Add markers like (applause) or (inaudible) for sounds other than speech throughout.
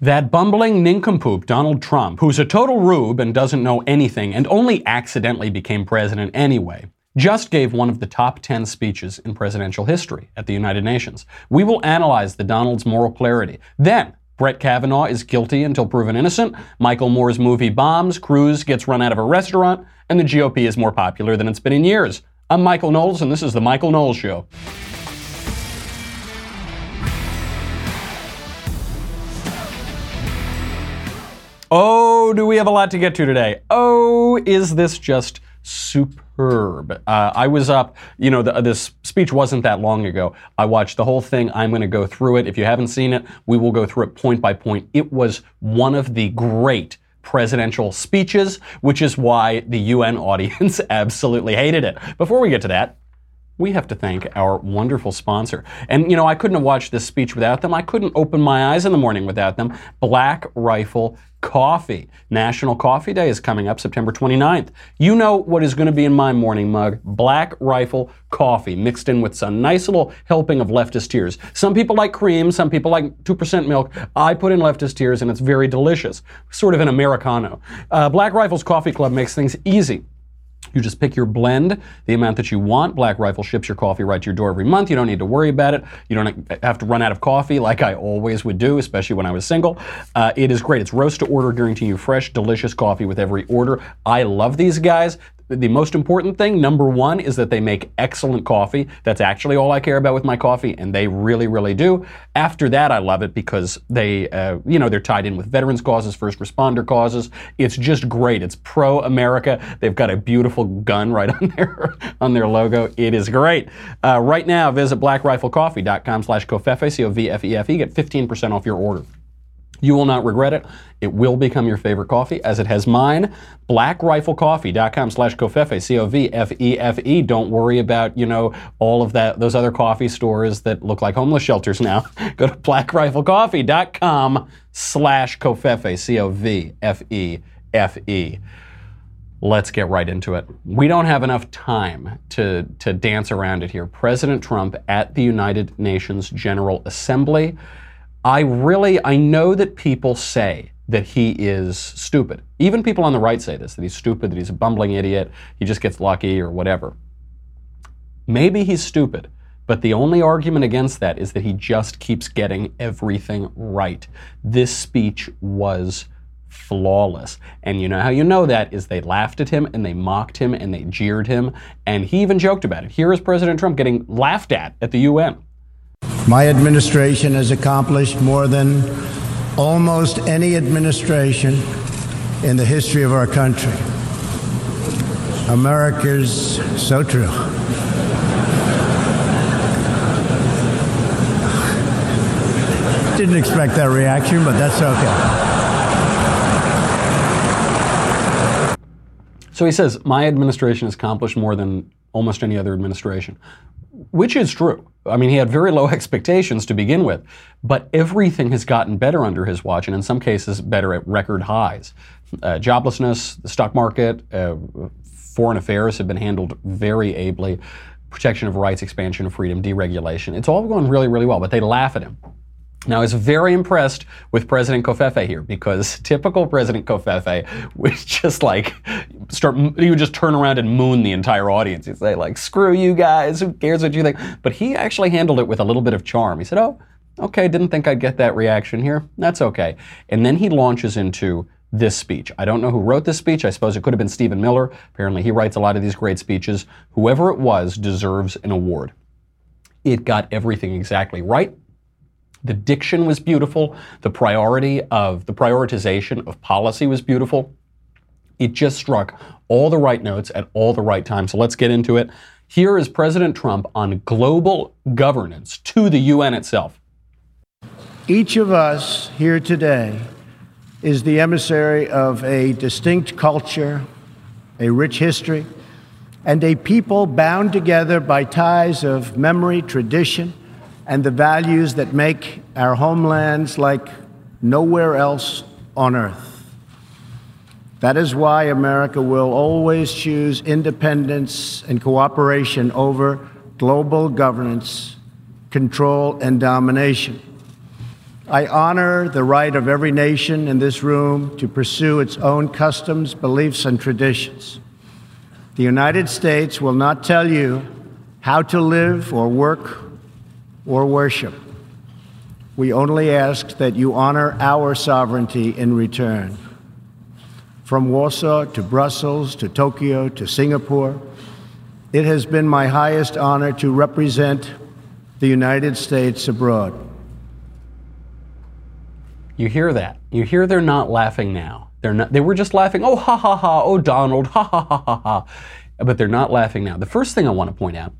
That bumbling nincompoop, Donald Trump, who's a total rube and doesn't know anything and only accidentally became president anyway, just gave one of the top 10 speeches in presidential history at the United Nations. We will analyze the Donald's moral clarity. Then, Brett Kavanaugh is guilty until proven innocent. Michael Moore's movie bombs. Cruz gets run out of a restaurant. And the GOP is more popular than it's been in years. I'm Michael Knowles, and this is The Michael Knowles Show. Oh, do we have a lot to get to today? Oh, is this just superb? Uh, I was up, you know, the, this speech wasn't that long ago. I watched the whole thing. I'm going to go through it. If you haven't seen it, we will go through it point by point. It was one of the great presidential speeches, which is why the UN (laughs) audience absolutely hated it. Before we get to that, we have to thank our wonderful sponsor. And you know, I couldn't have watched this speech without them. I couldn't open my eyes in the morning without them. Black Rifle Coffee. National Coffee Day is coming up September 29th. You know what is going to be in my morning mug? Black Rifle Coffee mixed in with some nice little helping of leftist tears. Some people like cream, some people like 2% milk. I put in leftist tears and it's very delicious. Sort of an Americano. Uh, Black Rifle's Coffee Club makes things easy. You just pick your blend, the amount that you want. Black Rifle ships your coffee right to your door every month. You don't need to worry about it. You don't have to run out of coffee like I always would do, especially when I was single. Uh, it is great. It's roast to order, guaranteeing you fresh, delicious coffee with every order. I love these guys the most important thing, number one, is that they make excellent coffee. That's actually all I care about with my coffee, and they really, really do. After that, I love it because they, uh, you know, they're tied in with veterans causes, first responder causes. It's just great. It's pro America. They've got a beautiful gun right (laughs) on their on their logo. It is great. Uh, right now, visit blackriflecoffee.com/covfefe, C-O-V-F-E-F-E. Get 15% off your order. You will not regret it. It will become your favorite coffee, as it has mine. BlackRifleCoffee.com slash Covfefe, C-O-V-F-E-F-E. Don't worry about, you know, all of that, those other coffee stores that look like homeless shelters now. (laughs) Go to BlackRifleCoffee.com slash Covfefe, C-O-V-F-E-F-E. Let's get right into it. We don't have enough time to, to dance around it here. President Trump at the United Nations General Assembly I really, I know that people say that he is stupid. Even people on the right say this, that he's stupid, that he's a bumbling idiot, he just gets lucky or whatever. Maybe he's stupid, but the only argument against that is that he just keeps getting everything right. This speech was flawless. And you know how you know that is they laughed at him and they mocked him and they jeered him, and he even joked about it. Here is President Trump getting laughed at at the UN. My administration has accomplished more than almost any administration in the history of our country. America's so true. Didn't expect that reaction, but that's okay. So he says, My administration has accomplished more than almost any other administration, which is true. I mean, he had very low (laughs) expectations to begin with, but everything has gotten better under his watch, and in some cases, better at record highs. Uh, joblessness, the stock market, uh, foreign affairs have been handled very ably. Protection of rights, expansion of freedom, deregulation. It's all going really, really well, but they laugh at him. Now, I was very impressed with President Covfefe here because (laughs) typical President Covfefe would (laughs) just like start, he would just turn around and moon the entire audience. He'd say, like, screw you guys, who cares what you think? But he actually handled it with a little bit of charm. He said, oh, okay, didn't think I'd get that reaction here. That's okay. And then he launches into this speech. I don't know who wrote this speech. I suppose it could have been Stephen Miller. Apparently, he writes a lot of these great speeches. Whoever it was deserves an award. It got everything exactly right. The diction was beautiful. The priority of the prioritization of policy was beautiful. It just struck all the right notes at all the right times. So let's get into it. Here is President Trump on global governance to the UN itself. Each of us here today is the emissary of a distinct culture, a rich history, and a people bound together by ties of memory, tradition, and the values that make our homelands like nowhere else on earth. That is why America will always choose independence and cooperation over global governance, control, and domination. I honor the right of every nation in this room to pursue its own customs, beliefs, and traditions. The United States will not tell you how to live or work or worship. We only ask that you honor our sovereignty in return. From Warsaw to Brussels to Tokyo to Singapore, it has been my highest honor to represent the United States abroad. You hear that? You hear they're not laughing now. They're not. They were just laughing. Oh ha ha ha. Oh Donald. Ha ha ha ha ha. But they're not laughing now. The first thing I want to point out,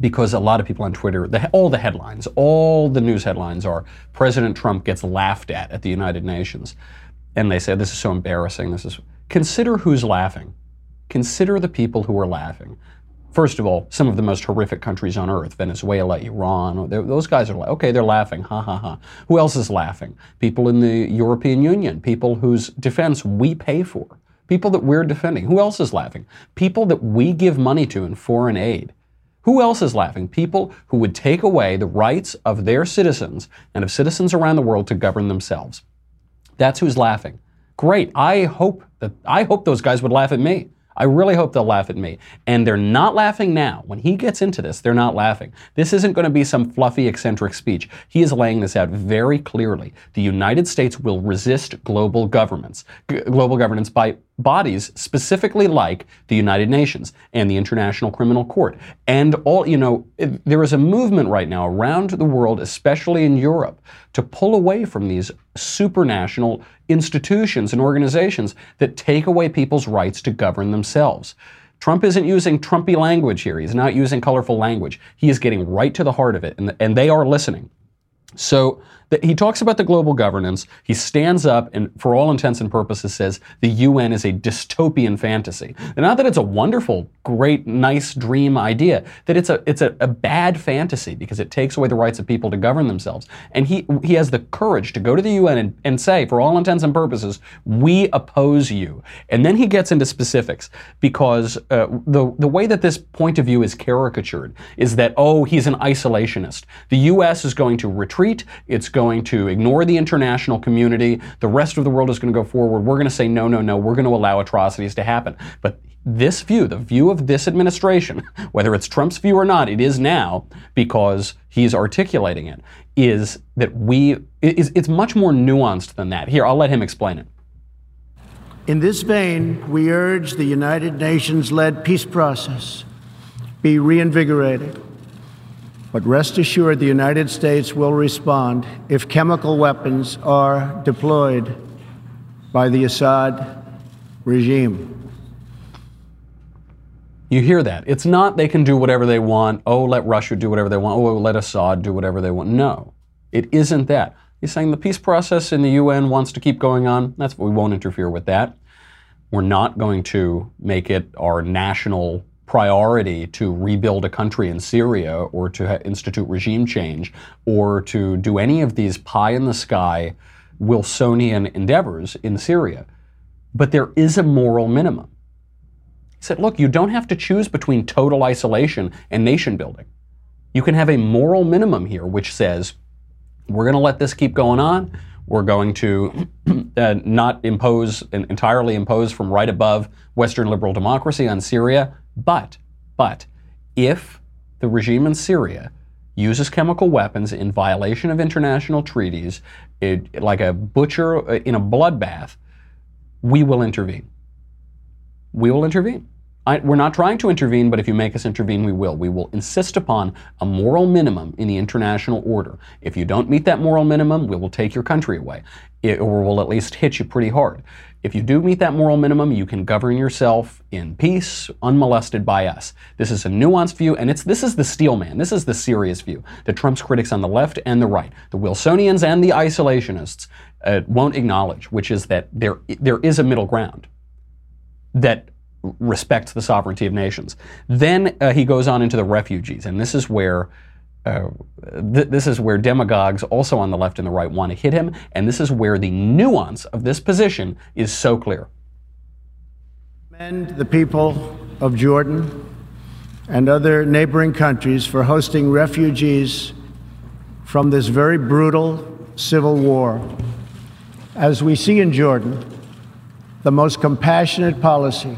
because a lot of people on Twitter, the, all the headlines, all the news headlines are President Trump gets laughed at at the United Nations, and they say this is so embarrassing. This is. Consider who's laughing. Consider the people who are laughing. First of all, some of the most horrific countries on earth, Venezuela, Iran, those guys are like, okay, they're laughing, ha ha ha. Who else is laughing? People in the European Union, people whose defense we pay for, people that we're defending. Who else is laughing? People that we give money to in foreign aid. Who else is laughing? People who would take away the rights of their citizens and of citizens around the world to govern themselves. That's who's laughing. Great. I hope that I hope those guys would laugh at me. I really hope they'll laugh at me. And they're not laughing now. When he gets into this, they're not laughing. This isn't going to be some fluffy, eccentric speech. He is laying this out very clearly. The United States will resist global governments, global governance by bodies specifically like the United Nations and the International Criminal Court. And all, you know, there is a movement right now around the world, especially in Europe, to pull away from these supranational institutions and organizations that take away people's rights to govern themselves. Trump isn't using Trumpy language here. He's not using colorful language. He is getting right to the heart of it, and, and they are listening. So he talks about the global governance. He stands up and, for all intents and purposes, says the UN is a dystopian fantasy. And not that it's a wonderful, great, nice dream idea, that it's a it's a, a bad fantasy because it takes away the rights of people to govern themselves. And he he has the courage to go to the UN and, and say, for all intents and purposes, we oppose you. And then he gets into specifics because uh, the the way that this point of view is caricatured is that oh he's an isolationist. The U.S. is going to retreat. It's going to ignore the international community. The rest of the world is going to go forward. We're going to say, no, no, no, we're going to allow atrocities to happen. But this view, the view of this administration, (laughs) whether it's Trump's view or not, it is now because he's articulating it, is that we, is, it's much more nuanced than that. Here, I'll let him explain it. In this vein, we urge the United Nations led peace process be reinvigorated but rest assured, the United States will respond if chemical weapons are deployed by the Assad regime. You hear that. It's not they can do whatever they want. Oh, let Russia do whatever they want. Oh, let Assad do whatever they want. No, it isn't that. He's saying the peace process in the UN wants to keep going on. That's we won't interfere with that. We're not going to make it our national priority to rebuild a country in Syria or to institute regime change or to do any of these pie in the sky Wilsonian endeavors in Syria. But there is a moral minimum. He said, look, you don't have to choose between total isolation and nation building. You can have a moral minimum here, which says, we're going to let this keep going on. We're going to (clears throat) uh, not impose, entirely impose from right above Western liberal democracy on Syria. But, but, if the regime in Syria uses chemical weapons in violation of international treaties, it, like a butcher in a bloodbath, we will intervene. We will intervene. I, we're not trying to intervene, but if you make us intervene, we will. We will insist upon a moral minimum in the international order. If you don't meet that moral minimum, we will take your country away, it, or we'll at least hit you pretty hard. If you do meet that moral minimum, you can govern yourself in peace, unmolested by us. This is a nuanced view, and it's this is the steel man. This is the serious view that Trump's critics on the left and the right, the Wilsonians and the isolationists, uh, won't acknowledge, which is that there there is a middle ground that respects the sovereignty of nations. Then uh, he goes on into the refugees, and this is where uh, th- this is where demagogues, also on the left and the right, want to hit him, and this is where the nuance of this position is so clear. Commend the people of Jordan and other neighboring countries for hosting refugees from this very brutal civil war. As we see in Jordan, the most compassionate policy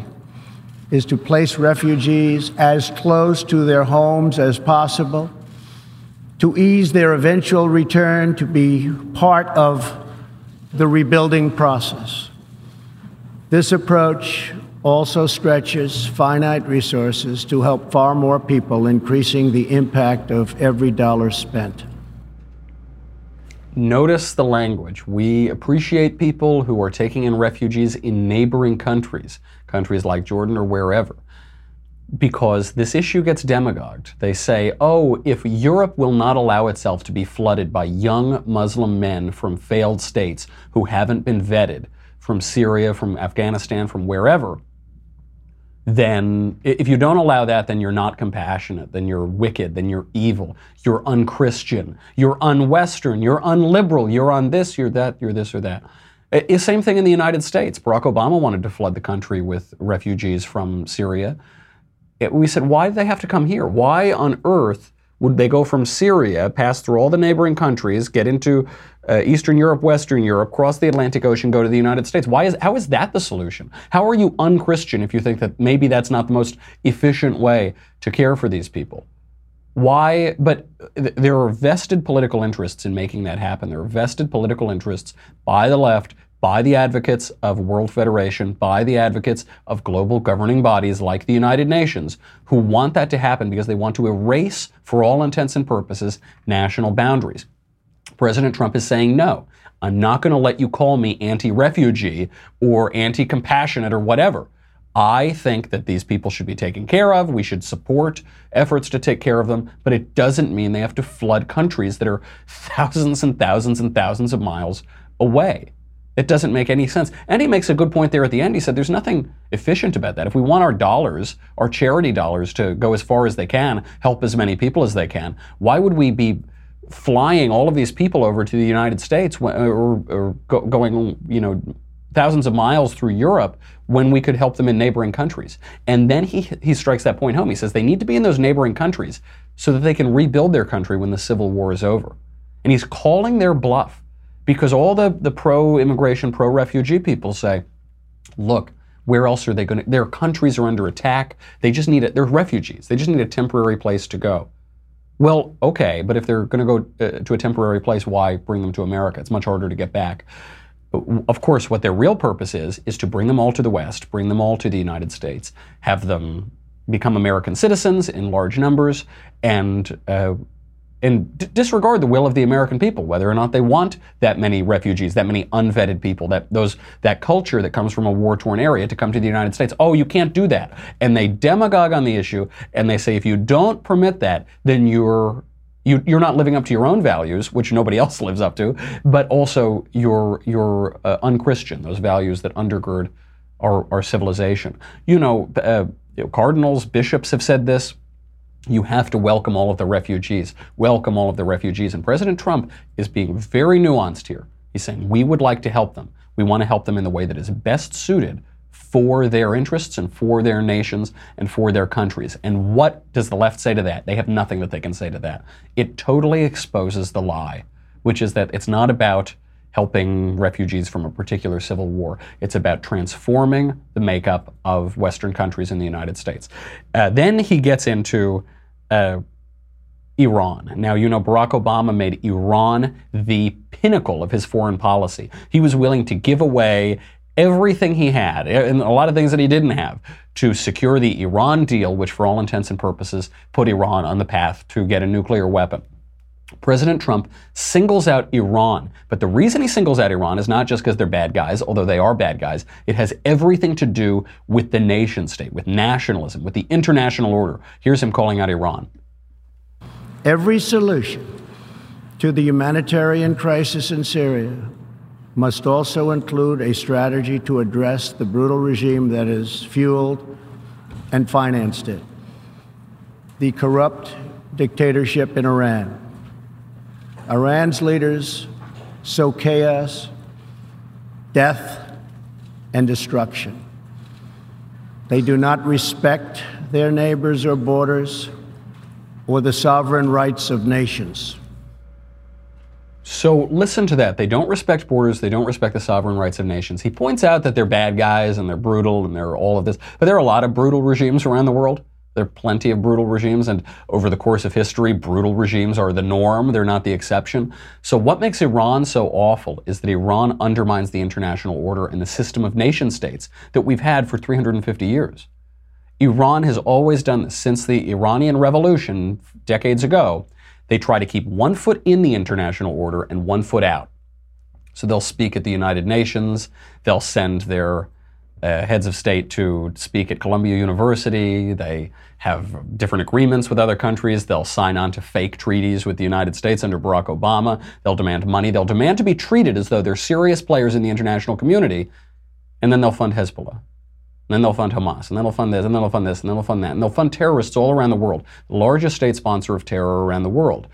is to place refugees as close to their homes as possible, to ease their eventual return to be part of the rebuilding process. This approach also stretches finite resources to help far more people, increasing the impact of every dollar spent. Notice the language. We appreciate people who are taking in refugees in neighboring countries, countries like Jordan or wherever, because this issue gets demagogued. They say, oh, if Europe will not allow itself to be flooded by young Muslim men from failed states who haven't been vetted, from Syria, from Afghanistan, from wherever, then if you don't allow that, then you're not compassionate, then you're wicked, then you're evil, you're unchristian, you're unwestern, you're unliberal, you're on this, you're that, you're this or that. It, same thing in the United States. Barack Obama wanted to flood the country with refugees from Syria. It, we said, why do they have to come here? Why on earth would they go from Syria, pass through all the neighboring countries, get into uh, Eastern Europe, Western Europe, cross the Atlantic Ocean, go to the United States? Why is how is that the solution? How are you unchristian if you think that maybe that's not the most efficient way to care for these people? Why? But th- there are vested political interests in making that happen. There are vested political interests by the left by the advocates of World Federation, by the advocates of global governing bodies like the United Nations, who want that to happen because they want to erase, for all intents and purposes, national boundaries. President Trump is saying no. I'm not going to let you call me anti refugee or anti compassionate or whatever. I think that these people should be taken care of. We should support efforts to take care of them, but it doesn't mean they have to flood countries that are thousands and thousands and thousands of miles away. It doesn't make any sense. And he makes a good point there at the end. He said there's nothing efficient about that. If we want our dollars, our charity dollars, to go as far as they can, help as many people as they can, why would we be flying all of these people over to the United States or, or go, going, you know, thousands of miles through Europe when we could help them in neighboring countries? And then he, he strikes that point home. He says they need to be in those neighboring countries so that they can rebuild their country when the Civil War is over. And he's calling their bluff because all the, the pro immigration, pro refugee people say, look, where else are they going to? Their countries are under attack. They just need it. They're refugees. They just need a temporary place to go. Well, okay, but if they're going to go uh, to a temporary place, why bring them to America? It's much harder to get back. Of course, what their real purpose is, is to bring them all to the West, bring them all to the United States, have them become American citizens in large numbers, and uh, and disregard the will of the American people, whether or not they want that many refugees, that many unvetted people, that those that culture that comes from a war-torn area to come to the United States. Oh, you can't do that. And they demagogue on the issue, and they say if you don't permit that, then you're you, you're not living up to your own values, which nobody else (laughs) lives up to, but also you're you're uh, unchristian. Those values that undergird our, our civilization. You know, uh, cardinals, bishops have said this. You have to welcome all of the refugees. Welcome all of the refugees. And President Trump is being very nuanced here. He's saying, we would like to help them. We want to help them in the way that is best suited for their interests and for their nations and for their countries. And what does the left say to that? They have nothing that they can say to that. It totally exposes the lie, which is that it's not about helping refugees from a particular civil war. It's about transforming the makeup of Western countries in the United States. Uh, then he gets into uh, Iran. Now, you know, Barack Obama made Iran the pinnacle of his foreign policy. He was willing to give away everything he had, and a lot of things that he didn't have, to secure the Iran deal, which, for all intents and purposes, put Iran on the path to get a nuclear weapon. President Trump singles out Iran. But the reason he singles out Iran is not just because they're bad guys, although they are bad guys. It has everything to do with the nation state, with nationalism, with the international order. Here's him calling out Iran. Every solution to the humanitarian crisis in Syria must also include a strategy to address the brutal regime that has fueled and financed it. The corrupt dictatorship in Iran Iran's leaders sow chaos, death, and destruction. They do not respect their neighbors or borders or the sovereign rights of nations. So listen to that. They don't respect borders. They don't respect the sovereign rights of nations. He points out that they're bad guys and they're brutal and they're all of this. But there are a lot of brutal regimes around the world. There are plenty of brutal regimes, and over the course of history, brutal regimes are the norm. They're not the exception. So, what makes Iran so awful is that Iran undermines the international order and the system of nation states that we've had for 350 years. Iran has always done this since the Iranian Revolution decades ago. They try to keep one foot in the international order and one foot out. So they'll speak at the United Nations, they'll send their uh, heads of state to speak at Columbia University. They have different agreements with other countries. They'll sign on to fake treaties with the United States under Barack Obama. They'll demand money. They'll demand to be treated as though they're serious players in the international community. And then they'll fund Hezbollah. And then they'll fund Hamas. And then they'll fund this. And then they'll fund this. And then they'll fund that. And they'll fund terrorists all around the world, the largest state sponsor of terror around the world.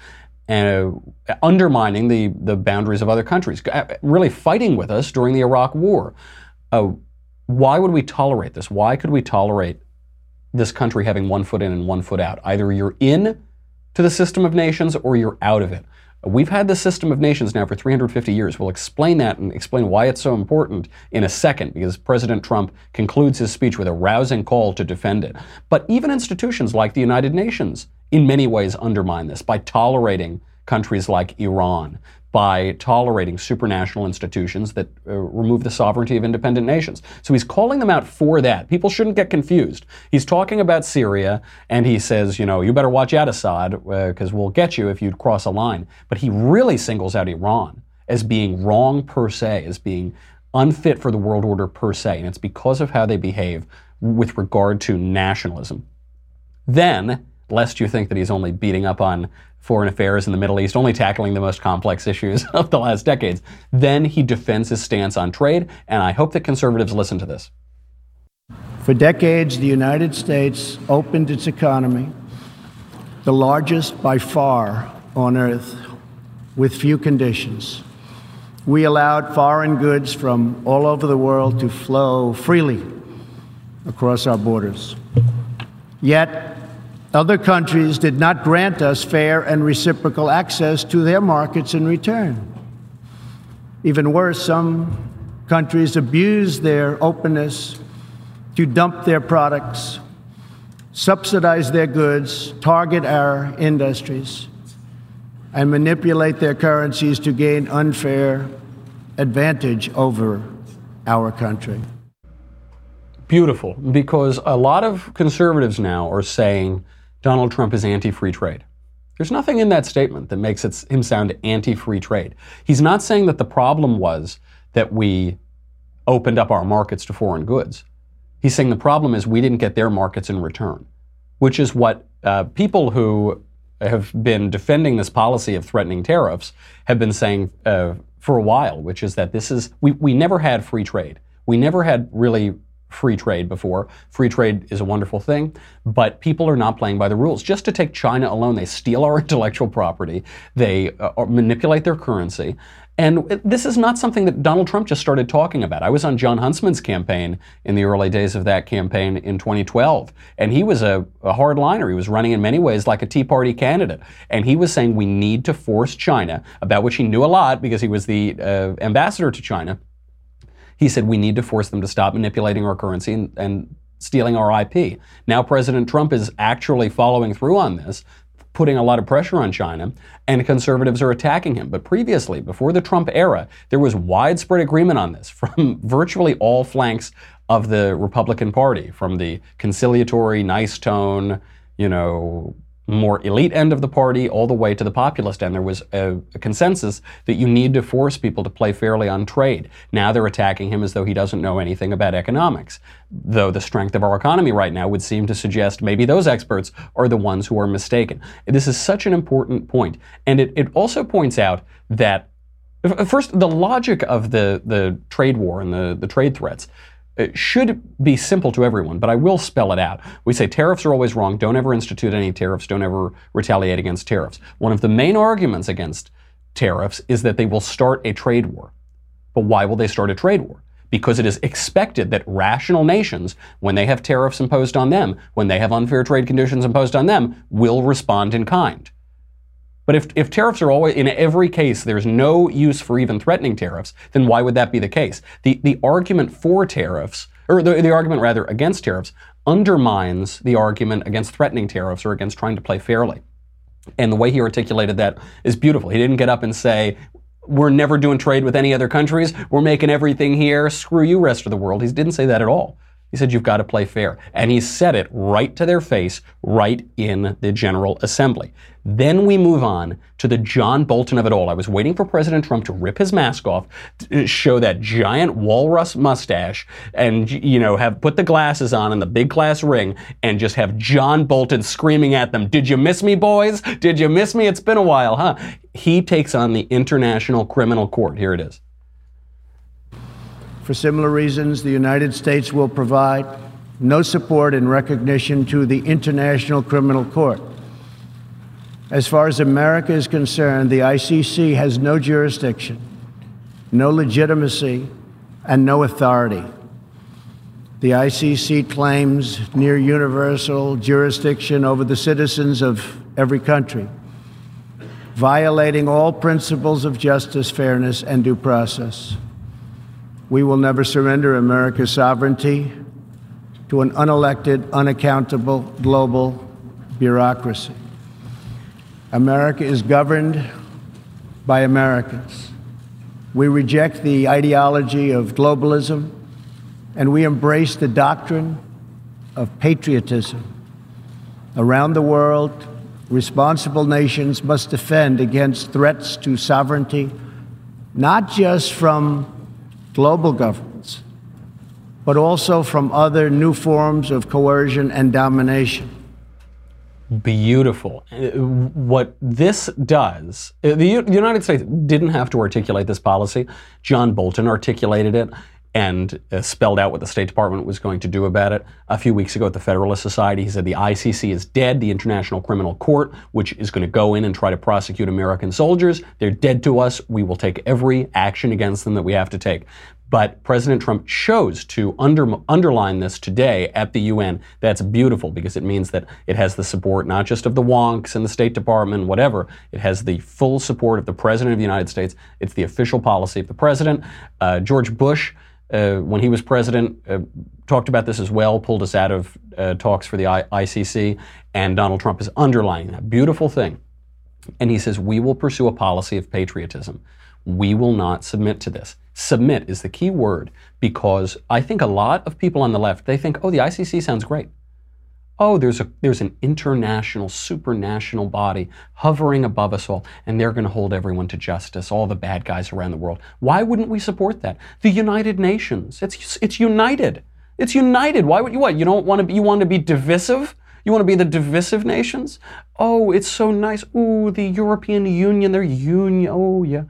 And uh, undermining the, the boundaries of other countries, uh, really fighting with us during the Iraq War. Uh, why would we tolerate this? Why could we tolerate this country having one foot in and one foot out? Either you're in to the system of nations or you're out of it. We've had the system of nations now for 350 years. We'll explain that and explain why it's so important in a second because President Trump concludes his speech with a rousing call to defend it. But even institutions like the United Nations in many ways undermine this by tolerating countries like Iran, by tolerating supranational institutions that uh, remove the sovereignty of independent nations. So he's calling them out for that. People shouldn't get confused. He's talking about Syria, and he says, you know, you better watch out, Assad, because uh, we'll get you if you cross a line. But he really singles out Iran as being wrong per se, as being unfit for the world order per se, and it's because of how they behave with regard to nationalism. Then, lest you think that he's only beating up on foreign affairs in the Middle East, only tackling the most complex issues (laughs) of the last decades. Then he defends his stance on trade, and I hope that conservatives listen to this. For decades, the United States opened its economy, the largest by far on earth, with few conditions. We allowed foreign goods from all over the world to flow freely across our borders. Yet, other countries did not grant us fair and reciprocal access to their markets in return. Even worse, some countries abused their openness to dump their products, subsidize their goods, target our industries, and manipulate their currencies to gain unfair advantage over our country. Beautiful, because a lot of conservatives now are saying Donald Trump is anti free trade. There's nothing in that statement that makes it, him sound anti free trade. He's not saying that the problem was that we opened up our markets to foreign goods. He's saying the problem is we didn't get their markets in return, which is what uh, people who have been defending this policy of threatening tariffs have been saying uh, for a while, which is that this is, we, we never had free trade. We never had really free trade before. Free trade is a wonderful thing, but people are not playing by the rules. Just to take China alone, they steal our (laughs) intellectual property, they uh, manipulate their currency. And this is not something that Donald Trump just started talking about. I was on Jon Huntsman's campaign in the early days of that campaign in 2012, and he was a, a hardliner. He was running in many ways like a Tea Party candidate. And he was saying we need to force China, about which he knew a lot because he was the uh, ambassador to China he said we need to force them to stop manipulating our currency and, and stealing our IP. Now President Trump is actually following through on this, putting a lot of pressure on China, and conservatives are attacking him. But previously, before the Trump era, there was widespread agreement on this from (laughs) virtually all flanks of the Republican Party, from the conciliatory, nice tone, you know, more elite end of the party all the way to the populist end. There was a, a, consensus that you need to force people to play fairly on trade. Now they're attacking him as though he doesn't know anything about economics. Though the strength of our economy right now would seem to suggest maybe those experts are the ones who are mistaken. This is such an important point. And it, it also points out that, first, the logic of the, the trade war and the, the trade threats it should be simple to everyone, but I will spell it out. We say tariffs are always wrong. Don't ever institute any tariffs. Don't ever retaliate against tariffs. One of the main arguments against tariffs is that they will start a trade war. But why will they start a trade war? Because it is expected that rational nations, when they have tariffs imposed on them, when they have unfair trade conditions imposed on them, will respond in kind. But if, if tariffs are always, in every case, there's no use for even threatening tariffs, then why would that be the case? The, the argument for tariffs, or the, the argument rather against tariffs, undermines the argument against threatening tariffs or against trying to play fairly. And the way he articulated that is beautiful. He didn't get up and say, we're never doing trade with any other countries. We're making everything here. Screw you, rest of the world. He didn't say that at all. He said, You've got to play fair. And he said it right to their face, right in the General Assembly. Then we move on to the John Bolton of it all. I was waiting for President Trump to rip his mask off, show that giant walrus mustache, and, you know, have put the glasses on and the big glass ring, and just have John Bolton screaming at them, Did you miss me, boys? Did you miss me? It's been a while, huh? He takes on the International Criminal Court. Here it is. For similar reasons, the United States will provide no support and recognition to the International Criminal Court. As far as America is concerned, the ICC has no jurisdiction, no legitimacy, and no authority. The ICC claims near universal jurisdiction over the citizens of every country, violating all principles of justice, fairness, and due process. We will never surrender America's sovereignty to an unelected, unaccountable global bureaucracy. America is governed by Americans. We reject the ideology of globalism and we embrace the doctrine of patriotism. Around the world, responsible nations must defend against threats to sovereignty, not just from global governments, but also from other new forms of coercion and domination. Beautiful. Uh, what this does, uh, the United States didn't have to articulate this policy. John Bolton articulated it and uh, spelled out what the State Department was going to do about it. A few weeks ago at the Federalist Society, he said the ICC is dead, the International Criminal Court, which is going to go in and try to prosecute American soldiers. They're dead to us. We will take every action against them that we have to take. But President Trump chose to under, underline this today at the UN. That's beautiful because it means that it has the support not just of the wonks and the State Department, whatever. It has the full support of the President of the United States. It's the official policy of the President. Uh, George Bush, uh, when he was president, uh, talked about this as well, pulled us out of uh, talks for the I- ICC, and Donald Trump is underlining that beautiful thing. And he says, We will pursue a policy of patriotism. We will not submit to this. Submit is the key word because I think a lot of people on the left, they think, oh, the ICC sounds great. Oh, there's, a, there's an international, supranational body hovering above us all, and they're going to hold everyone to justice, all the bad guys around the world. Why wouldn't we support that? The United Nations, it's, it's united. It's united. Why would you what? You don't want to be, you want to be divisive? You want to be the divisive nations? Oh, it's so nice. Ooh, the European Union, they're union. Oh, yeah.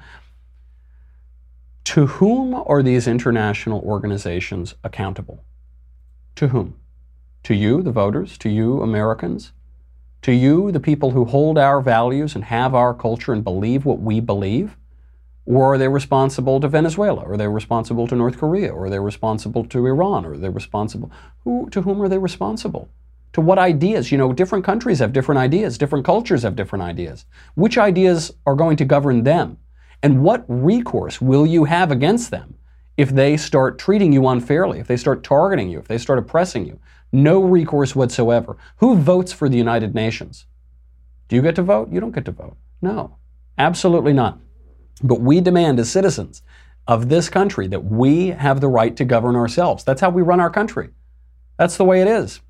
To whom are these international organizations accountable? To whom? To you, the voters? To you, Americans? To you, the people who hold our values and have our culture and believe what we believe? Or are they responsible to Venezuela? Or are they responsible to North Korea? Or are they responsible to Iran? Or are they responsible? Who, to whom are they responsible? To what ideas? You know, different countries have different ideas, different cultures have different ideas. Which ideas are going to govern them? And what recourse will you have against them if they start treating you unfairly, if they start targeting you, if they start oppressing you? No recourse whatsoever. Who votes for the United Nations? Do you get to vote? You don't get to vote. No, absolutely not. But we demand as citizens of this country that we have the right to govern ourselves. That's how we run our country. That's the way it is.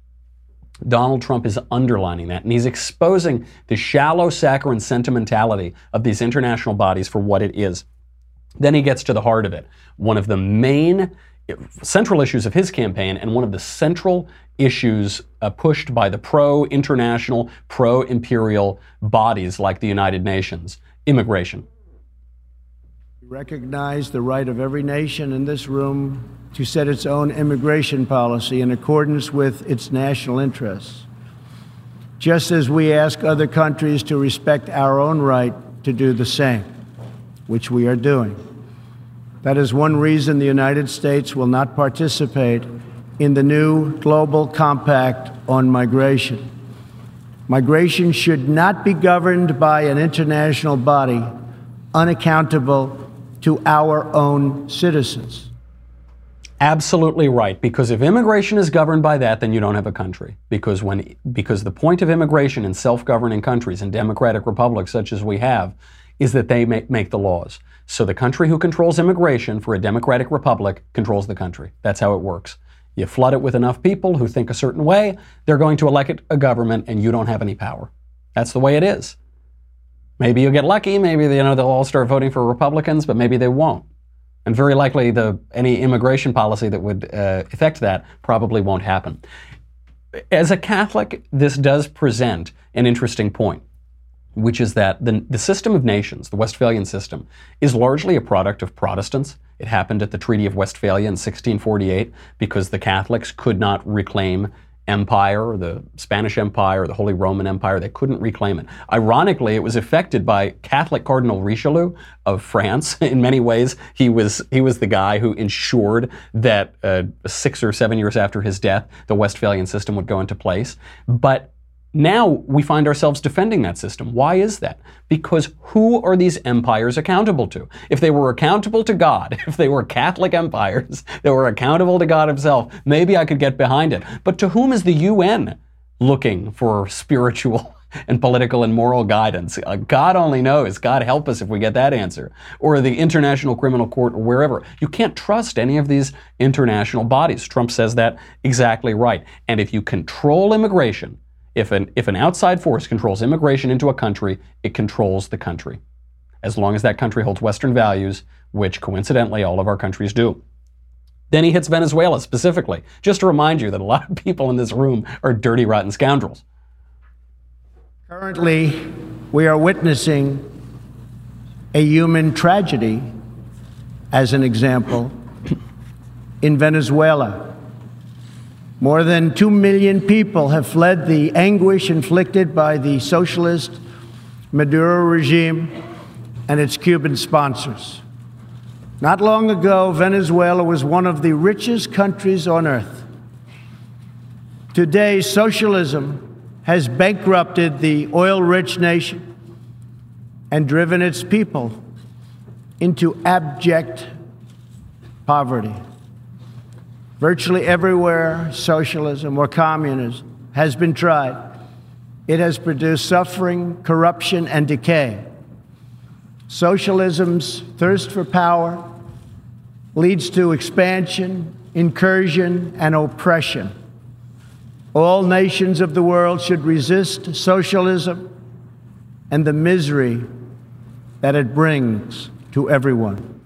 Donald Trump is underlining that, and he's exposing the shallow, saccharine sentimentality of these international bodies for what it is. Then he gets to the heart of it. One of the main central issues of his campaign, and one of the central issues uh, pushed by the pro international, pro imperial bodies like the United Nations immigration. We recognize the right of every nation in this room to set its own immigration policy in accordance with its national interests, just as we ask other countries to respect our own right to do the same, which we are doing. That is one reason the United States will not participate in the new Global Compact on Migration. Migration should not be governed by an international body unaccountable to our own citizens. Absolutely right. Because if immigration is governed by that, then you don't have a country. Because when because the point of immigration in self-governing countries and democratic republics such as we have is that they make, make the laws. So the country who controls immigration for a democratic republic controls the country. That's how it works. You flood it with enough people who think a certain way, they're going to elect a government and you don't have any power. That's the way it is. Maybe you'll get lucky, maybe you know they'll all start voting for Republicans, but maybe they won't. And very likely the any immigration policy that would uh, affect that probably won't happen. As a Catholic, this does present an interesting point which is that the, the system of nations, the Westphalian system, is largely a product of Protestants. It happened at the Treaty of Westphalia in 1648 because the Catholics could not reclaim empire, the Spanish Empire, the Holy Roman Empire. They couldn't reclaim it. Ironically, it was affected by Catholic Cardinal Richelieu of France. (laughs) In many ways, he was he was the guy who ensured that uh, six or seven years after his death, the Westphalian system would go into place. But now we find ourselves defending that system. Why is that? Because who are these empires accountable to? If they were accountable to God, (laughs) if they were Catholic empires (laughs) that were accountable to God Himself, maybe I could get behind it. But to whom is the UN looking for spiritual (laughs) and political and moral guidance? Uh, God only knows. God help us if we get that answer. Or the International Criminal Court or wherever. You can't trust any of these international bodies. Trump says that exactly right. And if you control immigration, if an, if an outside force controls immigration into a country, it controls the country. As long as that country holds Western values, which coincidentally all of our countries do. Then he hits Venezuela specifically, just to remind you that a lot of people in this room are dirty, rotten scoundrels. Currently, we are witnessing a human tragedy, as an example, in Venezuela. More than 2 million people have fled the anguish inflicted by the socialist Maduro regime and its Cuban sponsors. Not long ago, Venezuela was one of the richest countries on earth. Today, socialism has bankrupted the oil rich nation and driven its people into abject poverty. Virtually everywhere socialism or communism has been tried, it has produced suffering, corruption, and decay. Socialism's thirst for power leads to expansion, incursion, and oppression. All nations of the world should resist socialism and the misery that it brings to everyone.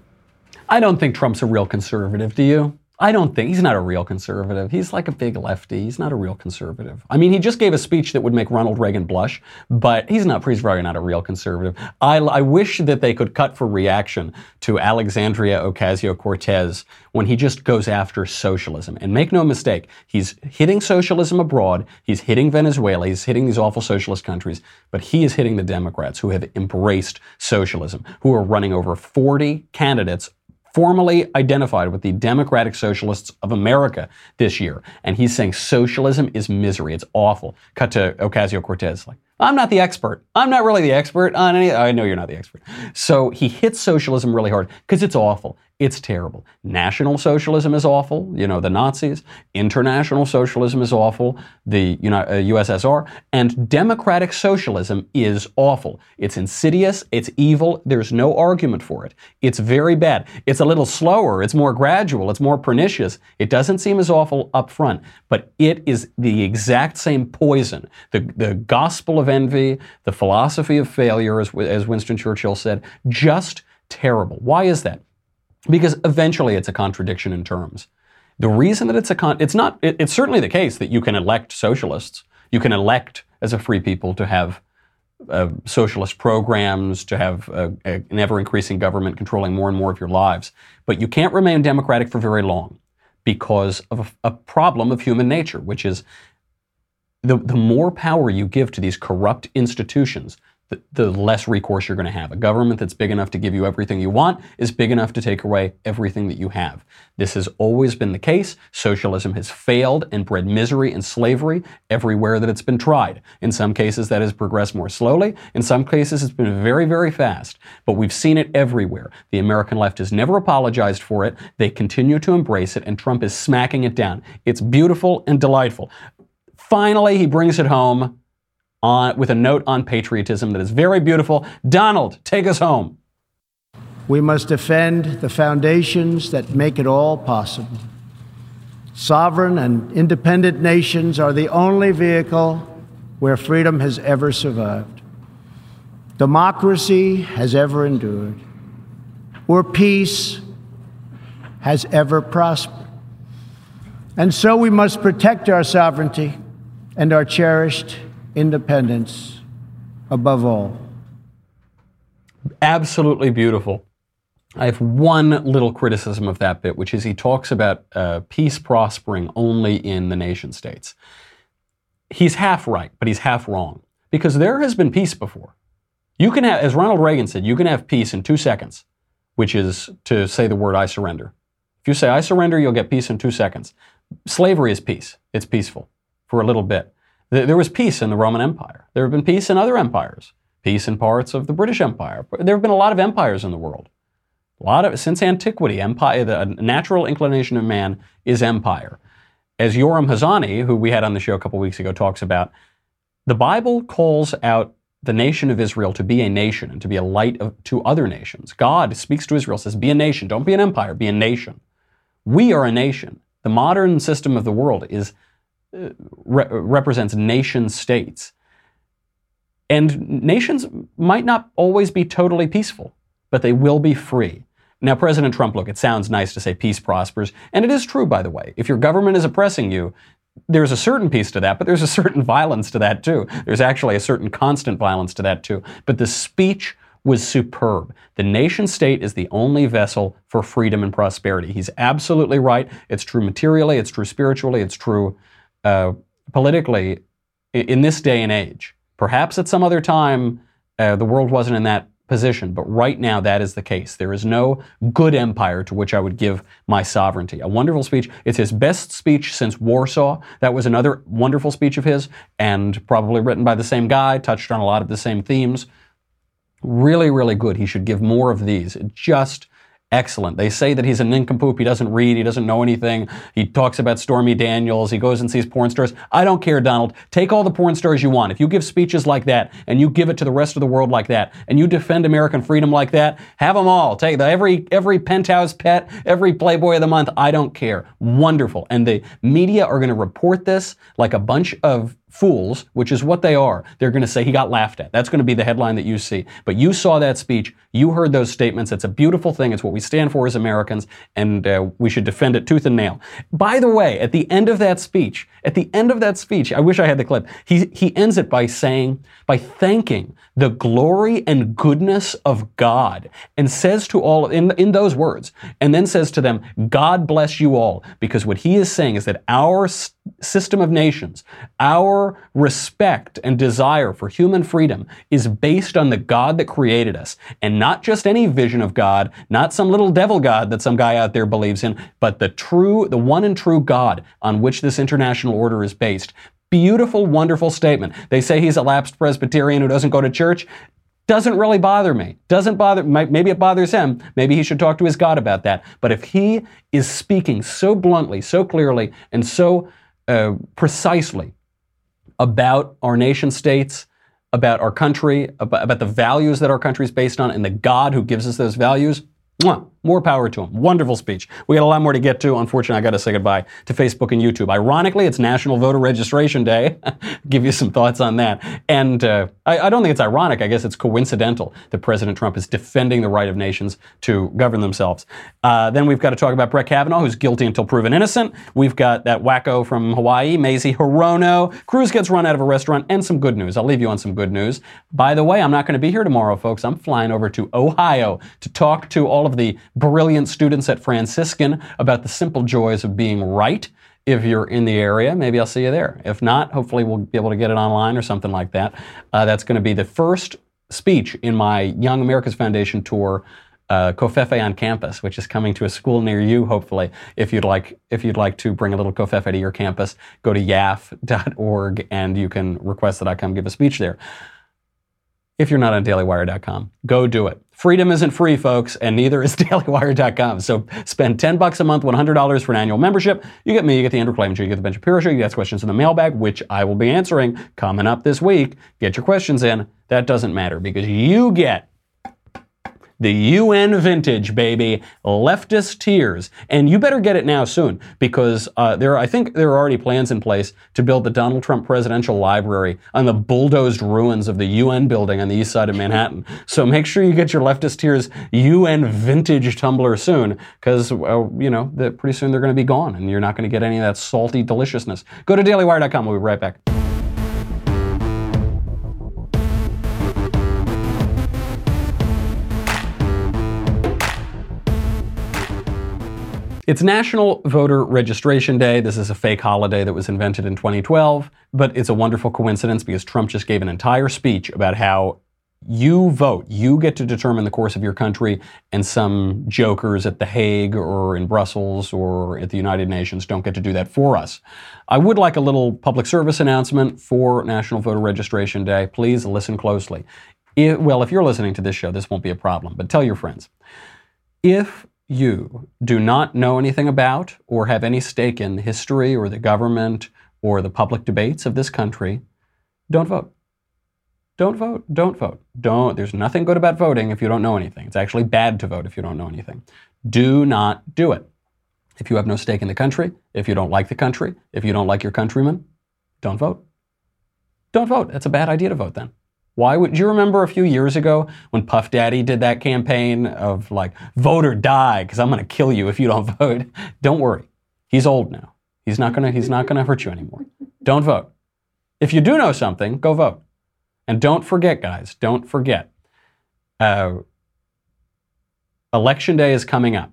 I don't think Trump's a real conservative, do you? I don't think he's not a real conservative. He's like a big lefty. He's not a real conservative. I mean, he just gave a speech that would make Ronald Reagan blush, but he's not. He's probably not a real conservative. I, I wish that they could cut for reaction to Alexandria Ocasio Cortez when he just goes after socialism. And make no mistake, he's hitting socialism abroad. He's hitting Venezuela. He's hitting these awful socialist countries. But he is hitting the Democrats who have embraced socialism, who are running over 40 candidates formally identified with the Democratic Socialists of America this year. And he's saying socialism is misery. It's awful. Cut to Ocasio Cortez, like, I'm not the expert. I'm not really the expert on any. I know you're not the expert. So he hits socialism really hard because it's awful. It's terrible. National socialism is awful, you know, the Nazis. International socialism is awful, the USSR. Uh, and democratic socialism is awful. It's insidious, it's evil, there's no argument for it. It's very bad. It's a little slower, it's more gradual, it's more pernicious. It doesn't seem as awful up front, but it is the exact same poison. The, the gospel of envy, the philosophy of failure, as, as Winston Churchill said, just terrible. Why is that? because eventually it's a contradiction in terms. The reason that it's a con, it's not, it, it's certainly the case that you can elect socialists. You can elect as a free people to have uh, socialist programs, to have a, a, an ever increasing government controlling more and more of your lives. But you can't remain democratic for very long because of a, a problem of human nature, which is the, the more power you give to these corrupt institutions, the, the less recourse you're going to have. A government that's big enough to give you everything you want is big enough to take away everything that you have. This has always been the case. Socialism has failed and bred misery and slavery everywhere that it's been tried. In some cases, that has progressed more slowly. In some cases, it's been very, very fast. But we've seen it everywhere. The American left has never apologized for it. They continue to embrace it, and Trump is smacking it down. It's beautiful and delightful. Finally, he brings it home on, with a note on patriotism that is very beautiful. Donald, take us home. We must defend the foundations that make it all possible. Sovereign and independent nations are the only vehicle where freedom has ever survived, democracy has ever endured, where peace has ever prospered. And so we must protect our sovereignty and our cherished independence above all. Absolutely beautiful. I have one little criticism of that bit, which is he talks about uh, peace prospering only in the nation states. He's half right, but he's half wrong. Because there has been peace before. You can have, as Ronald Reagan said, you can have peace in two seconds, which is to say the word I surrender. If you say I surrender, you'll get peace in two seconds. Slavery is peace. It's peaceful for a little bit. There was peace in the Roman Empire. There have been peace in other empires, peace in parts of the British Empire. There have been a lot of empires in the world. A lot of since antiquity, empire, the uh, natural inclination of man is empire. As Yoram Hazony, who we had on the show a couple weeks ago, talks about, the Bible calls out the nation of Israel to be a nation and to be a light of, to other nations. God speaks to Israel, says, "Be a nation. Don't be an empire. Be a nation." We are a nation. The modern system of the world is re- represents nation states. And nations might not always be totally peaceful, but they will be free. Now, President Trump, look, it sounds nice to say peace prospers, and it is true, by the way. If your government is oppressing you, there's a certain peace to that, but there's a certain (laughs) violence to that too. There's actually a certain constant violence to that too. But the speech was superb. The nation state is the only vessel for freedom and prosperity. He's absolutely right. It's true materially, it's true spiritually, it's true uh, politically in this day and age. Perhaps at some other time uh, the world wasn't in that position, but right now that is the case. There is no good empire to which I would give my sovereignty. A wonderful speech. It's his best speech since Warsaw. That was another wonderful speech of his, and probably written by the same guy, touched on a lot of the same themes. Really, really good. He should give more of these. Just excellent. They say that he's a nincompoop. He doesn't read. He doesn't know anything. He talks about Stormy Daniels. He goes and sees porn stars. I don't care, Donald. Take all the porn stars you want. If you give speeches like that and you give it to the rest of the world like that and you defend American freedom like that, have them all. Take the, every every penthouse pet, every Playboy of the month. I don't care. Wonderful. And the media are going to report this like a bunch of fools, which is what they are, they're going to say he got laughed at. That's going to be the headline that you see. But you saw that speech. You heard those statements. It's a beautiful thing. It's what we stand for as Americans, and uh, we should defend it tooth and nail. By the way, at the end of that speech, at the end of that speech, I wish I had the clip. He, he ends it by saying, by thanking the glory and goodness of God, and says to all, in, in those words, and then says to them, God bless you all, because what he is saying is that our system of nations, our respect and desire for human freedom is based on the God that created us, and not just any vision of God, not some little devil God that some guy out there believes in, but the true, the one and true God on which this international order is based. Beautiful, wonderful statement. They say he's a lapsed Presbyterian who doesn't go to church doesn't really bother me. Doesn't bother, maybe it bothers him. Maybe he should talk to his God about that. But if he is speaking so bluntly, so clearly, and so uh, precisely about our nation states, about our country, about, about the values that our country is based on, and the God who gives us those values, mwah, more power to him. Wonderful speech. We got a lot more to get to. Unfortunately, I got to say goodbye to Facebook and YouTube. Ironically, it's National Voter Registration Day. (laughs) Give you some thoughts on that. And uh, I, I, don't think it's ironic. I guess it's coincidental that President Trump is defending the right of nations to govern themselves. Uh, then we've got to talk about Brett Kavanaugh, who's guilty until proven innocent. We've got that wacko from Hawaii, Mazie Hirono. Cruz gets run out of a restaurant, and some good news. I'll leave you on some good news. By the way, I'm not going to be here tomorrow, folks. I'm flying over to Ohio to talk to all of the brilliant students at Franciscan about the simple joys of being right. If you're in the area, maybe I'll see you there. If not, hopefully we'll be able to get it online or something like that. Uh, that's going to be the first speech in my Young America's Foundation tour. Uh, on campus, which is coming to a school near you, hopefully. If you'd like, if you'd like to bring a little Covfefe to your campus, go to yaf.org and you can request that I come give a speech there. If you're not on dailywire.com, go do it. Freedom isn't free, folks, and neither is (laughs) dailywire.com. So spend 10 bucks a month, $100 for an annual membership. You get me, you get the Andrew Klavan Show, you get the Ben Shapiro Show, you get questions in the mailbag, which I will be answering coming up this week. Get your questions in. That doesn't matter because you get the UN vintage, baby. Leftist tears. And you better get it now soon because uh, there, I think there are already plans in place to build the Donald Trump Presidential Library on the bulldozed ruins of the UN building on the east side of Manhattan. So make sure you get your Leftist tears UN vintage tumbler soon because, uh, you know, the, pretty soon they're going to be gone and you're not going to get any of that salty deliciousness. Go to dailywire.com. We'll be right back. It's National Voter Registration Day. This is a fake holiday that was invented in 2012, but it's a wonderful coincidence because Trump just gave an entire speech about how you vote, you get to determine the course of your country, and some jokers at The Hague or in Brussels or at the United Nations don't get to do that for us. I would like a little public service announcement for National Voter Registration Day. Please listen closely. If, well, if you're listening to this show, this won't be a problem, but tell your friends. If you do not know anything about or have any stake in the history or the government or the public debates of this country, don't vote. Don't vote. Don't vote. Don't. There's nothing good about voting if you don't know anything. It's actually bad to vote if you don't know anything. Do not do it. If you have no stake in the country, if you don't like the country, if you don't like your countrymen, don't vote. Don't vote. It's a bad idea to vote then. Why would you remember a few years ago when Puff Daddy did that campaign of like vote or die because I'm going to kill you if you don't (laughs) vote? Don't worry. He's old now. He's not going to he's not going to hurt you anymore. Don't vote. If you do know something, go vote. And don't forget guys, don't forget. Uh, election day is coming up.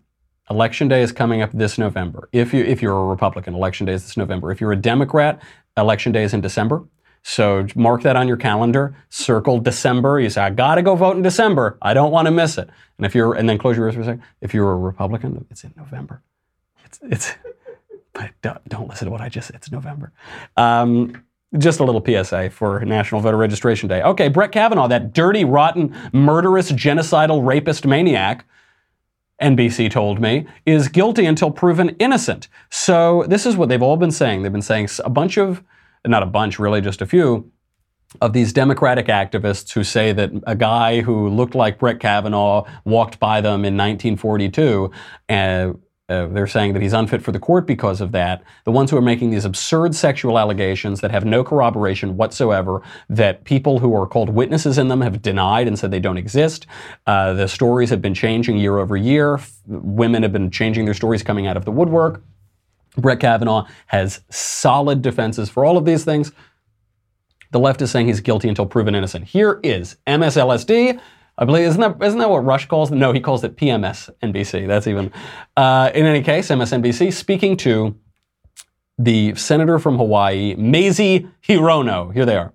Election day is coming up this November. If you if you're a Republican, election day is this November. If you're a Democrat, election day is in December. So mark that on your calendar. Circle December. You say, I got to go vote in December. I don't want to miss it. And if you're, and then close your ears for a second. If you're a Republican, it's in November. It's, it's, but don't, don't listen to what I just said. It's November. Um, just a little PSA for National Voter Registration Day. Okay, Brett Kavanaugh, that dirty, rotten, murderous, genocidal, rapist maniac, NBC told me, is guilty until proven innocent. So this is what they've all been saying. They've been saying a bunch of not a bunch, really just a few, of these Democratic activists who say that a guy who looked like Brett Kavanaugh walked by them in 1942 and uh, they're saying that he's unfit for the court because of that. The ones who are making these absurd sexual allegations that have no corroboration whatsoever, that people who are called witnesses in them have denied and said they don't exist. Uh, the stories have been changing year over year. Women have been changing their stories coming out of the woodwork. Brett Kavanaugh has solid defenses for all of these things. The left is saying he's guilty until proven innocent. Here is MSLSD. I believe isn't that isn't that what Rush calls? No, he calls it PMS NBC. That's even. Uh, in any case, MSNBC speaking to the senator from Hawaii, Mazie Hirono. Here they are.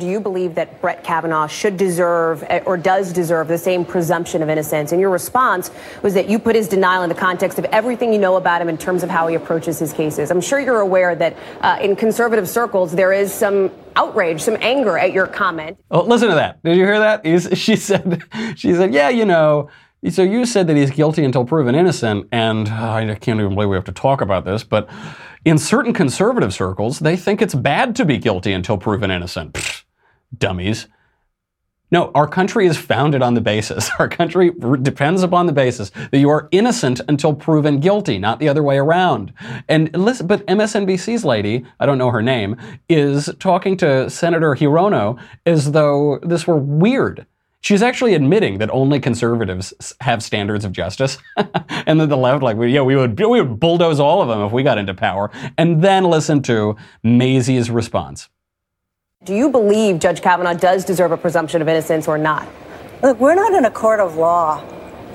Do you believe that Brett Kavanaugh should deserve eh, or does deserve the same presumption of innocence? And your response was that you put his denial in the context of everything you know about him in terms of how he approaches his cases. I'm sure you're aware that uh, in conservative circles there is some outrage, some anger at your comment. Oh, listen to that. Did you hear that? (laughs) She said, she said, yeah, you know. So you said that he's guilty until proven innocent, and uh, I can't even believe we have to talk about this, but in certain conservative circles, they think it's bad to be guilty until proven innocent. Pfft dummies. No, our country is founded on the basis. (laughs) Our country depends upon the basis that you are innocent until proven guilty, not the other way around. And listen, but MSNBC's lady, I don't know her name, is talking to Senator Hirono as though this were weird. She's actually admitting that only conservatives have standards of justice, (laughs) and that the left, like, yeah, we would we would bulldoze all of them if we got into power. And then listen to Mazie's response. Do you believe Judge Kavanaugh does deserve a presumption of innocence or not? Look, we're not in a court of law.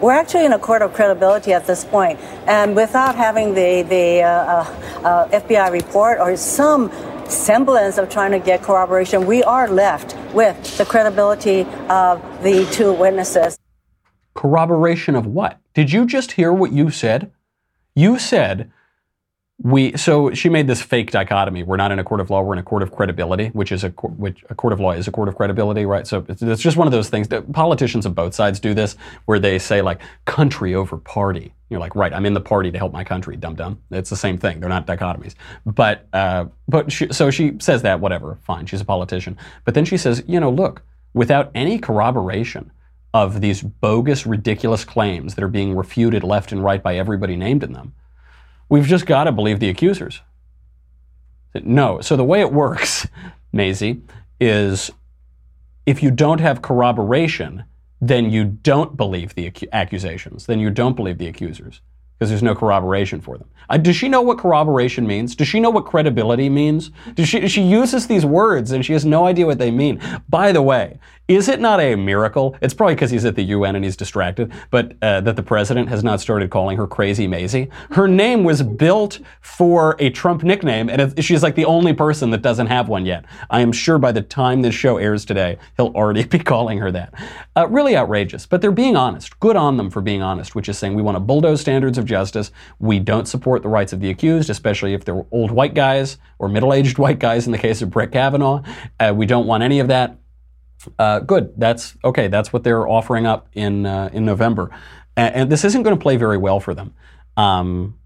We're actually in a court of credibility at this point. And without having the, the uh, uh, uh FBI report or some semblance of trying to get corroboration, we are left with the credibility of the two witnesses. Corroboration of what? Did you just hear what you said? You said we so she made this fake dichotomy. We're not in a court of law we're in a court of credibility which is a which a court of law is a court of credibility right? So it's, it's just one of those things that politicians of both sides do this where they say like country over party. You're like right i'm in the party to help my country dum dum. It's the same thing. They're not dichotomies. But uh, but she, so she says that whatever fine she's a politician. But then she says you know look without any corroboration of these bogus ridiculous claims that are being refuted left and right by everybody named in them We've just got to believe the accusers. No. So the way it works, (laughs) Mazie, is if you don't have corroboration, then you don't believe the accusations. Then you don't believe the accusers because there's no corroboration for them. Uh, does she know what corroboration means? Does she know what credibility means? Does she, she uses these words and she has no idea what they mean. By the way, is it not a miracle? It's probably because he's at the UN and he's distracted, but uh, that the president has not started calling her Crazy Mazie. Her name was built for a Trump nickname, and it, she's like the only person that doesn't have one yet. I am sure by the time this show airs today, he'll already (laughs) be calling her that. Uh, really outrageous, but they're being honest. Good on them for being honest, which is saying we want to bulldoze standards of justice. We don't support the rights of the accused, especially if they're old white guys or middle aged (laughs) white guys in the case of Brett Kavanaugh. Uh, we don't want any of that. Uh, good. That's okay. That's what they're offering up in uh, in November, and, and, this isn't going to play very well for them. Um,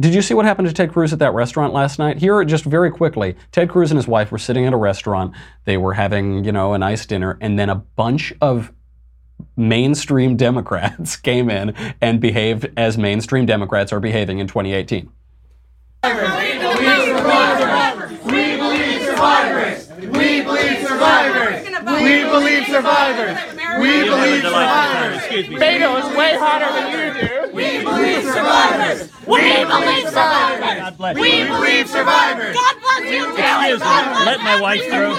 did you see what happened to Ted Cruz at that restaurant last night? Here, just very quickly, Ted Cruz and his wife were sitting at a restaurant. They were having, you know, a nice dinner, and then a bunch of mainstream Democrats came in and behaved as mainstream Democrats are behaving in 2018. We believe survivors. We believe survivors. We believe survivors. We believe survivors. We believe survivors. Beto is way hotter than you do. We believe survivors. We believe survivors. We believe survivors. God bless you. Excuse me. Let my wife through.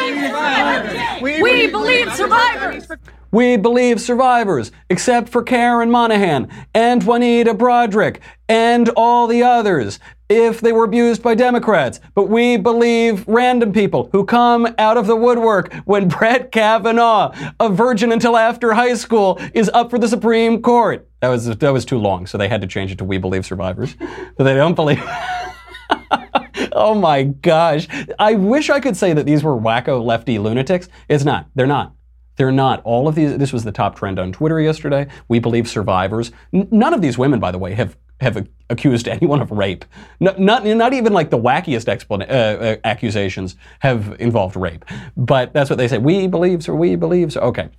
We believe survivors. We believe survivors, except for Karen Monahan and Juanita Broaddrick and all the others if they were abused by Democrats. But we believe random people who come out of the woodwork when (laughs) Brett Kavanaugh, a virgin until after high school, is up for the Supreme Court. That was that was too long, so they had to change it to "We Believe Survivors," (laughs) but they don't believe. (laughs) oh my gosh! I wish I could say that these were wacko lefty lunatics. It's not. They're not. They're not. All of these. This was the top trend on Twitter yesterday. We believe survivors. N- none of these women, by the way, have have accused (laughs) anyone of rape. Not, not, not even like the wackiest explan- uh, uh, accusations have involved rape. But that's what they say. We believe, so we believe. Okay.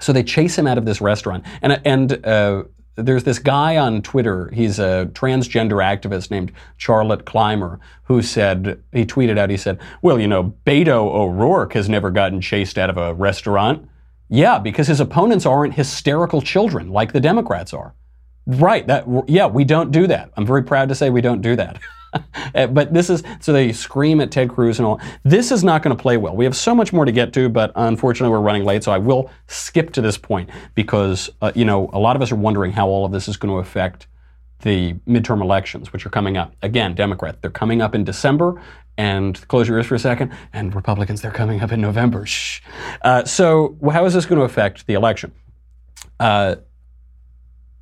So they chase him out of this restaurant, and and uh, there's this guy on Twitter. He's a transgender activist named Charlotte Clymer, who said he tweeted out. He said, "Well, you know, Beto O'Rourke has never gotten chased out of a restaurant." Yeah, because his opponents aren't hysterical children like the Democrats are. Right. That yeah, we don't do that. I'm very proud to say we don't do that. (laughs) Eh, (laughs) but this is so they scream at Ted Cruz and all. This is not going to play well. We have so much more to get to, but unfortunately we're running late, so I will skip to this point because uh, you know a lot of us are wondering how all of this is going to affect the midterm elections, which are coming up. Again, Democrat, they're coming up in December, and close your ears for a second, and Republicans, they're coming up in November. Shh. Uh, so how is this going to affect the election? Uh,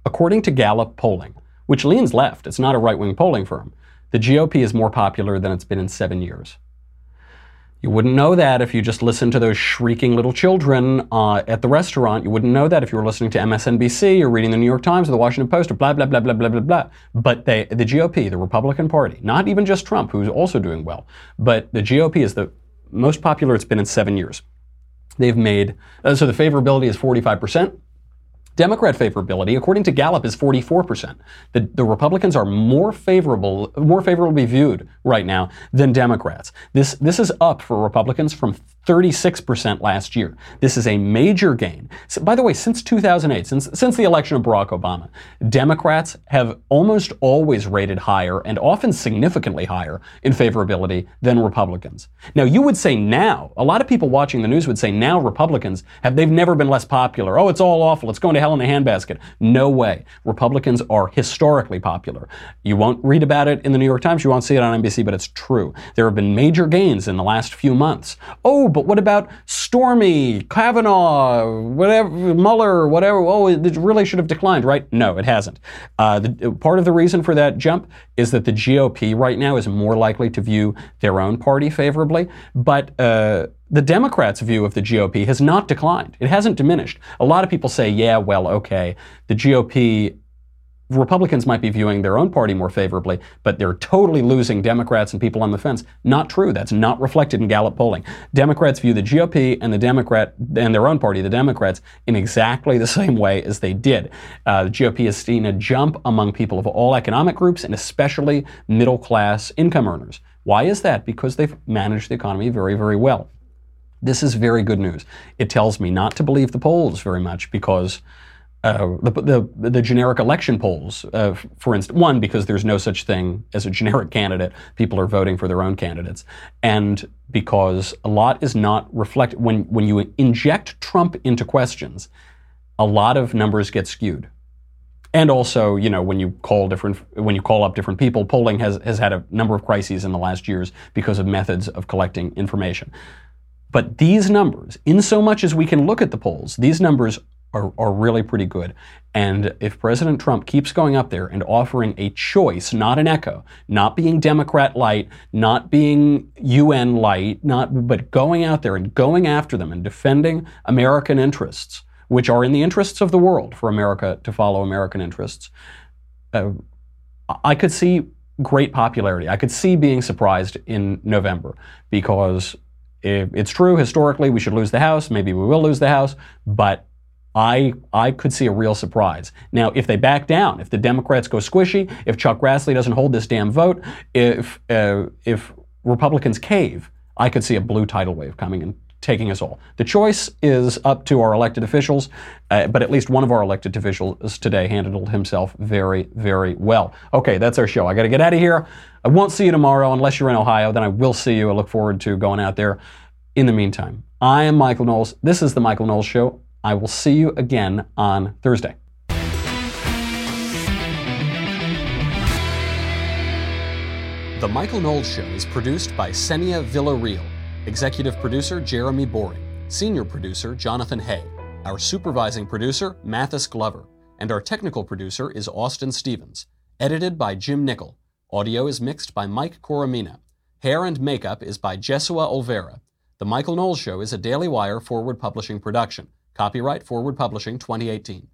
According to Gallup polling, which leans left, it's not a right wing polling firm, the GOP is more popular than it's been in seven years. You wouldn't know that if you just listened to those shrieking little children uh, at the restaurant. You wouldn't know that if you were listening to MSNBC or reading the New York Times or the Washington Post or blah, blah, blah, blah, blah, blah, blah. But they, the GOP, the Republican Party, not even just Trump, who's also doing well, but the GOP is the most popular it's been in seven years. They've made, uh, so the favorability is 45%. Democrat favorability, according to Gallup, is 44%. The, the Republicans are more favorable, more favorably viewed right now than Democrats. This, this is up for Republicans from 36% last year. This is a major gain. So, by the way, since 2008, since, since the election of Barack Obama, Democrats have almost always rated higher and often significantly higher in favorability than Republicans. Now, you would say now, a lot of people watching the news would say now Republicans have, they've never been less popular. Oh, it's all awful. It's going to hell in a handbasket. No way. Republicans are historically popular. You won't read about it in the New York Times. You won't see it on NBC, but it's true. There have been major gains in the last few months. Oh, but what about Stormy, Kavanaugh, whatever, Mueller, whatever? Oh, it really should have declined, right? No, it hasn't. Uh, the, part of the reason for that jump is that the GOP right now is more likely to view their own party favorably, but uh, the Democrats' view of the GOP has not declined. It hasn't diminished. A lot of people say, yeah, well, okay, the GOP Republicans might be viewing their own party more favorably, but they're totally losing Democrats and people on the fence. Not true. That's not reflected in Gallup polling. Democrats view the GOP and the Democrat and their own party, the Democrats, in exactly the same way as they did. Uh, the GOP has seen a jump among people of all economic groups and especially middle class income earners. Why is that? Because they've managed the economy very, very well. This is very good news. It tells me not to believe the polls very much because uh, the, the, the, generic election polls, uh, for instance, one, because there's no such thing as a generic candidate. People are voting for their own candidates. And because a lot is not reflected, when, when you inject Trump into questions, a lot of numbers get skewed. And also, you know, when you call different, when you call up different people, polling has, has had a number of crises in the last years because of methods of collecting information. But these numbers, in so much as we can look at the polls, these numbers are, are really pretty good. And if President Trump keeps going up there and offering a choice, not an echo, not being Democrat light, not being UN light, not but going out there and going after them and defending American interests, which are in the interests of the world for America to follow American interests, uh, I could see great popularity. I could see being surprised in November because it's true historically we should lose the House. Maybe we will lose the House, but I, I could see a real surprise. Now, if they back down, if the Democrats go squishy, if Chuck Grassley doesn't hold this damn vote, if, uh, if Republicans cave, I could see a blue tidal wave coming and taking us all. The choice is up to our elected officials, uh, but at least one of our elected officials today handled himself very, very well. Okay, that's our show. I got to get out of here. I won't see you tomorrow unless you're in Ohio. Then I will see you. I look forward to going out there. In the meantime, I am Michael Knowles. This is The Michael Knowles Show. I will see you again on Thursday. The Michael Knowles Show is produced by Senia Villarreal, executive producer Jeremy Boring, senior producer Jonathan Hay, our supervising producer Mathis Glover, and our technical producer is Austin Stevens. Edited by Jim Nickel. Audio is mixed by Mike Coromina. Hair and makeup is by Jesua Olvera. The Michael Knowles Show is a Daily Wire forward publishing production. Copyright Forward Publishing 2018.